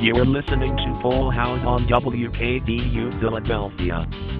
You're listening to Pol Haus on WKDU Philadelphia.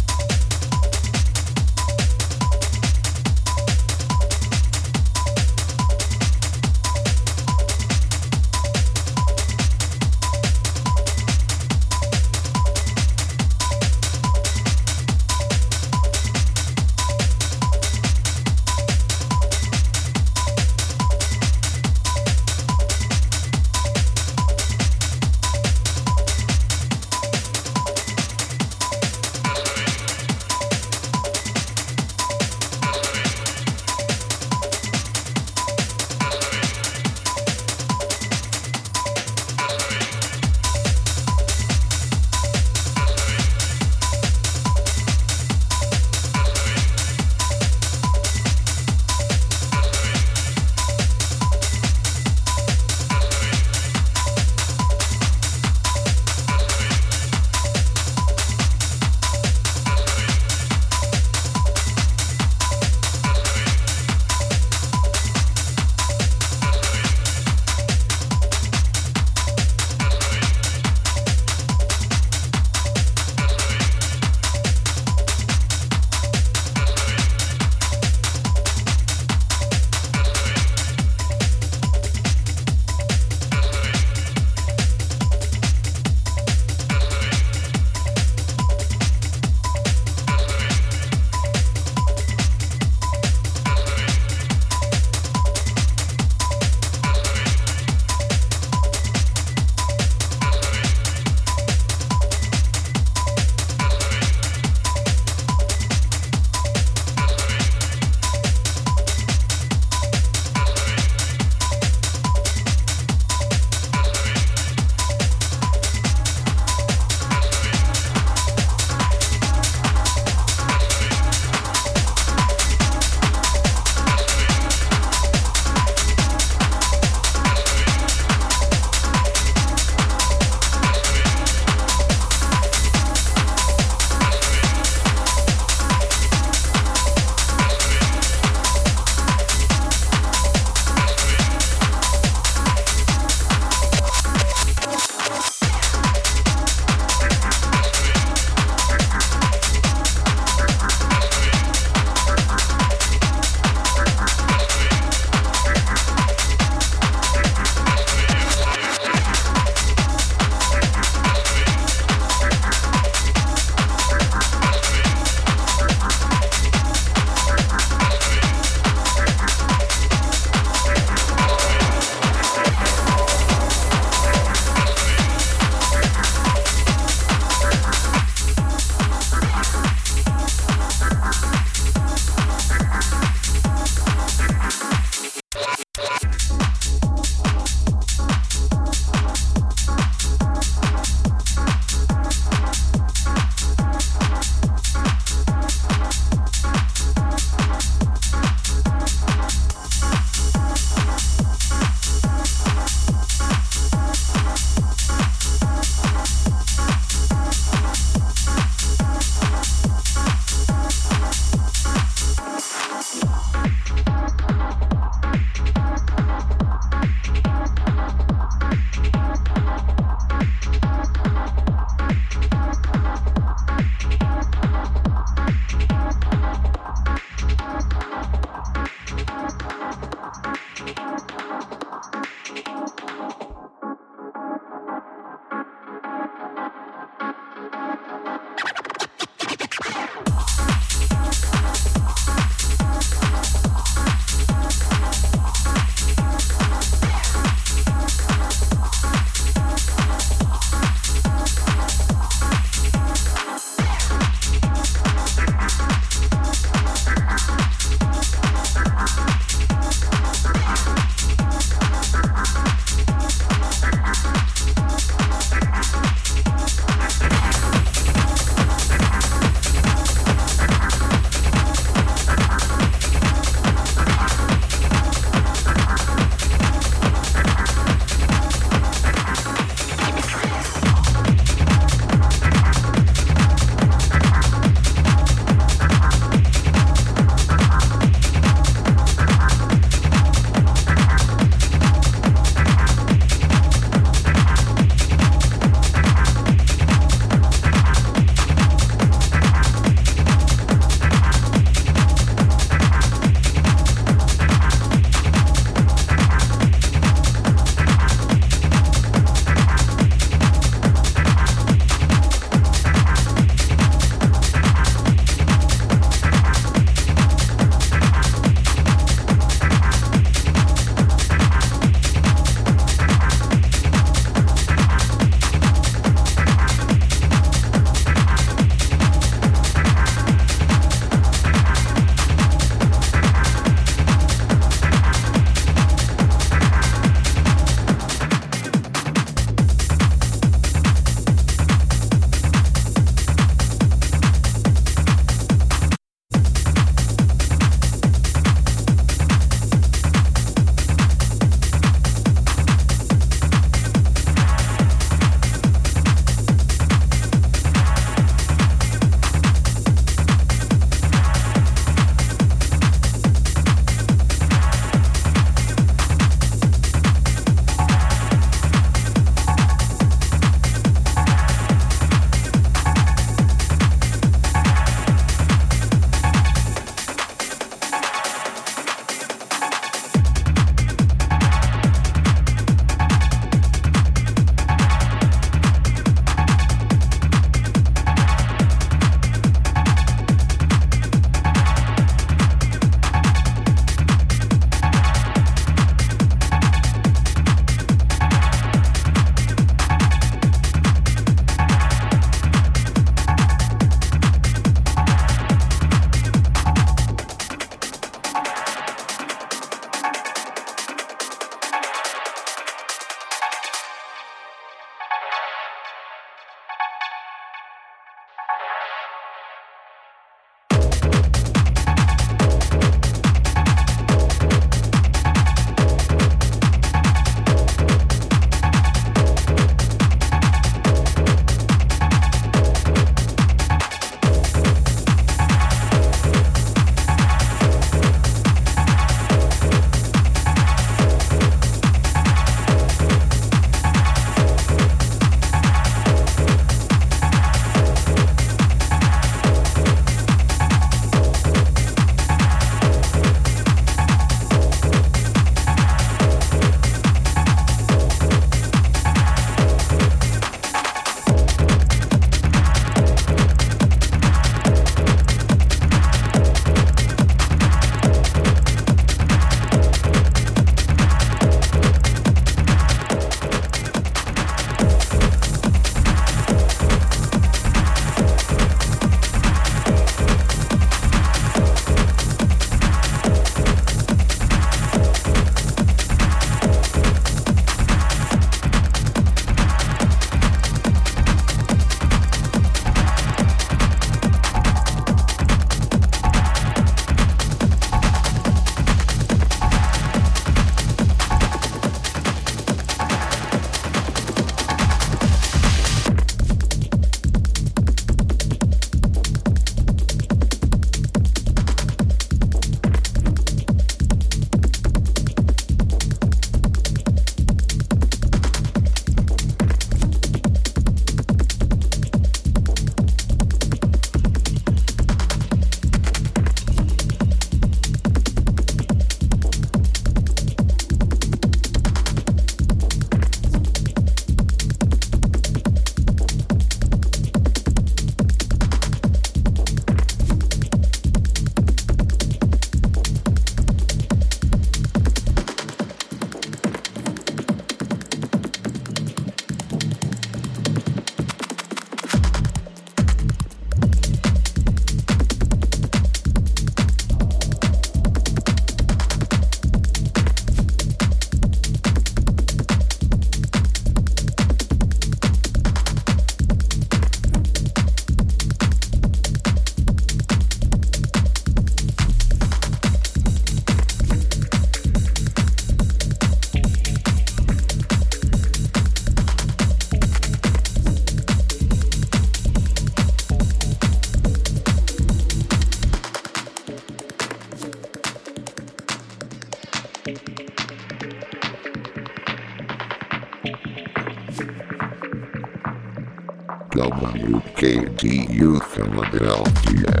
WKDU Philadelphia.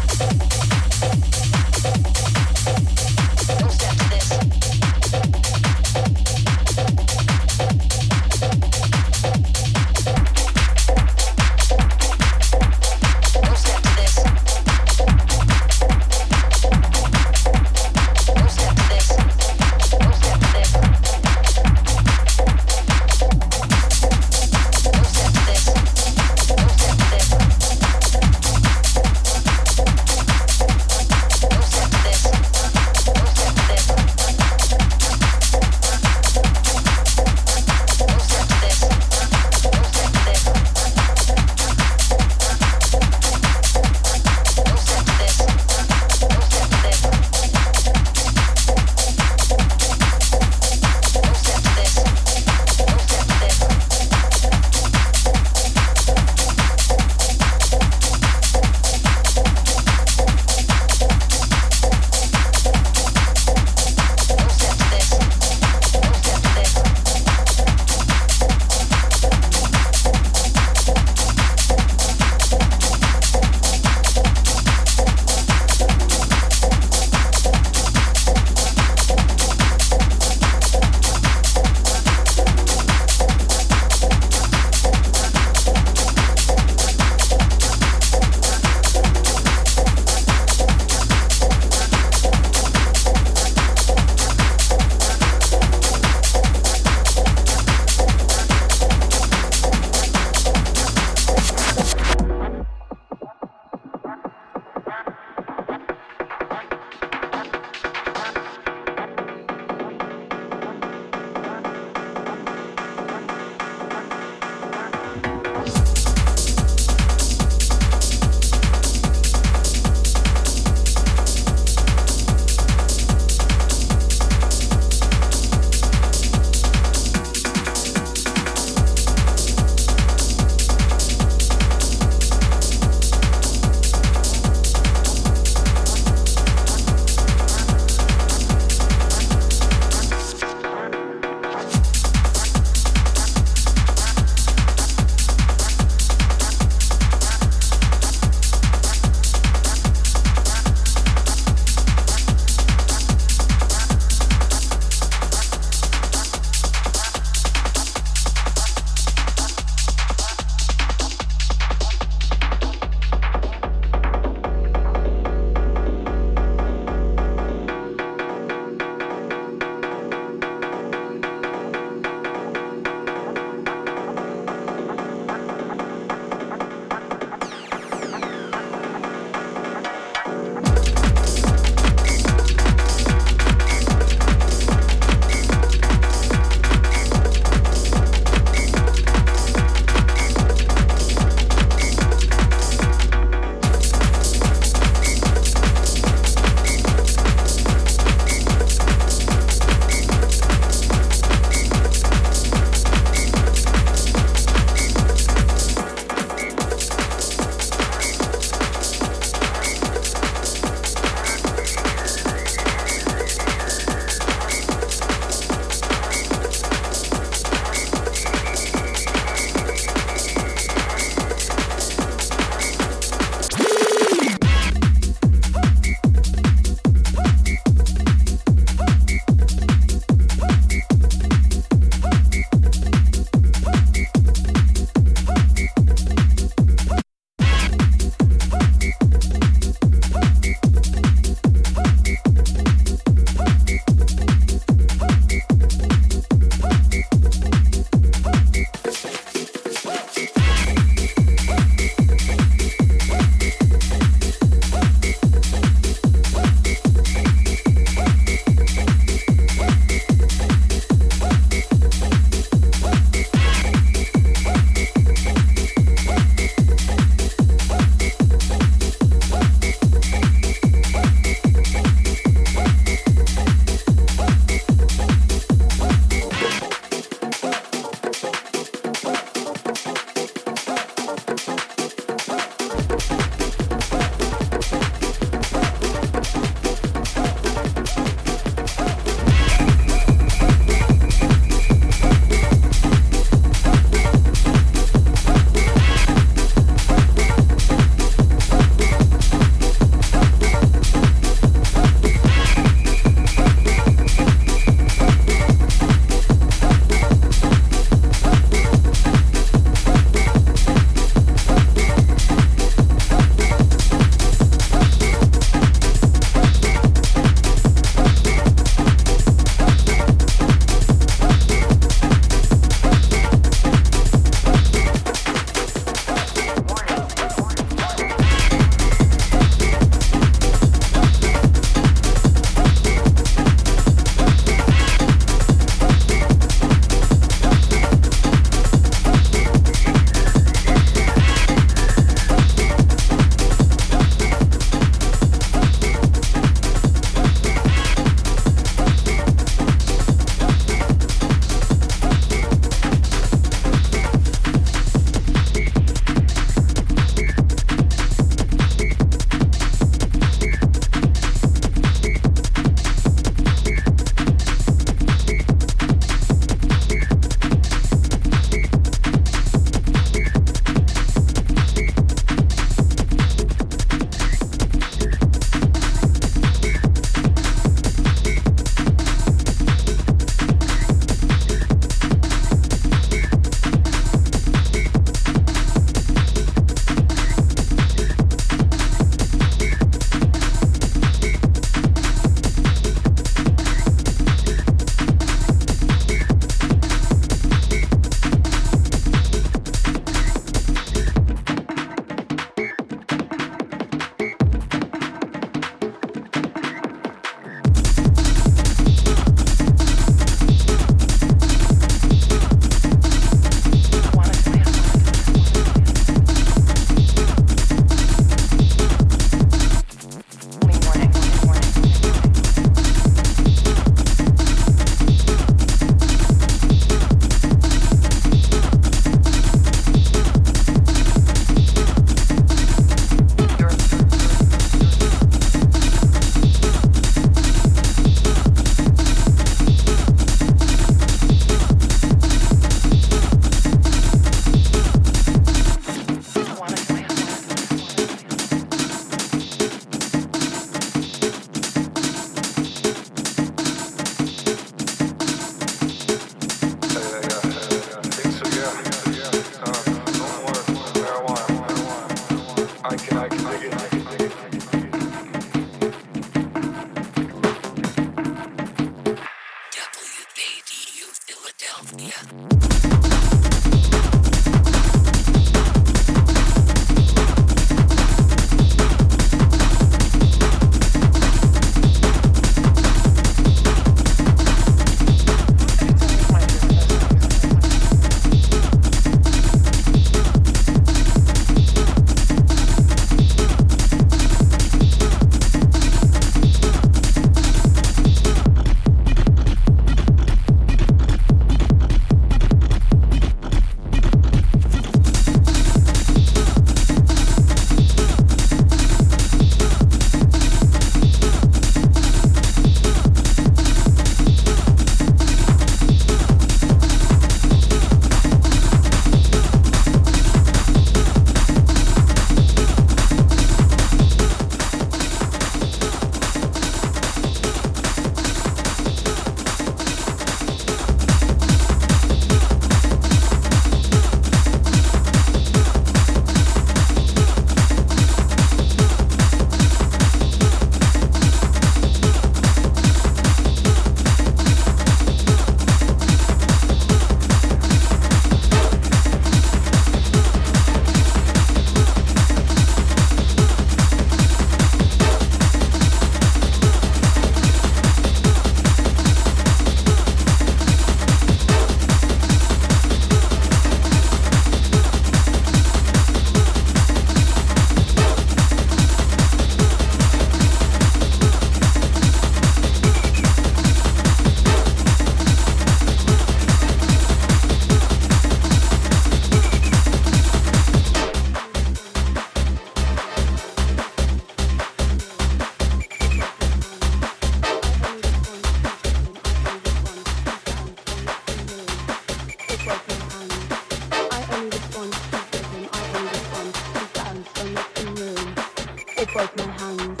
They broke my hands.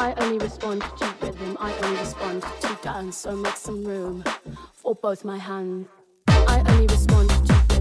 I only respond to rhythm. I only respond to dance. So make some room for both my hands. I only respond to.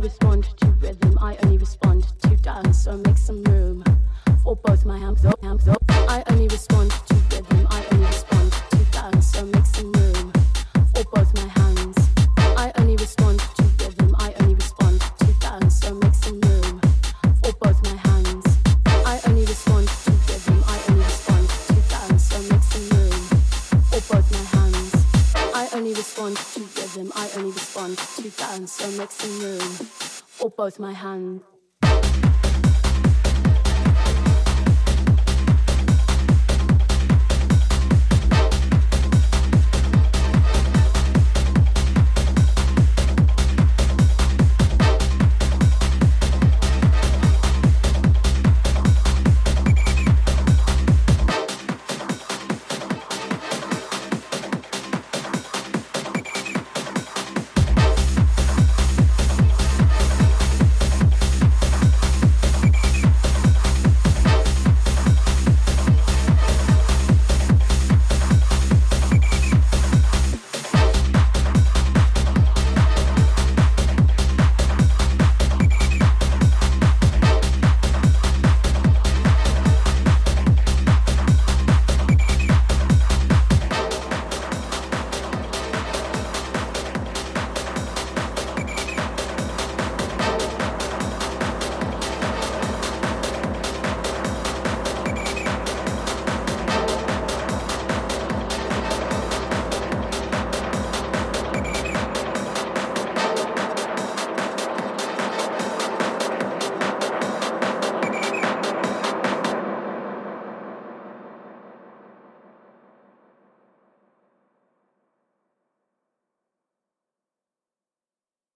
respond my heart.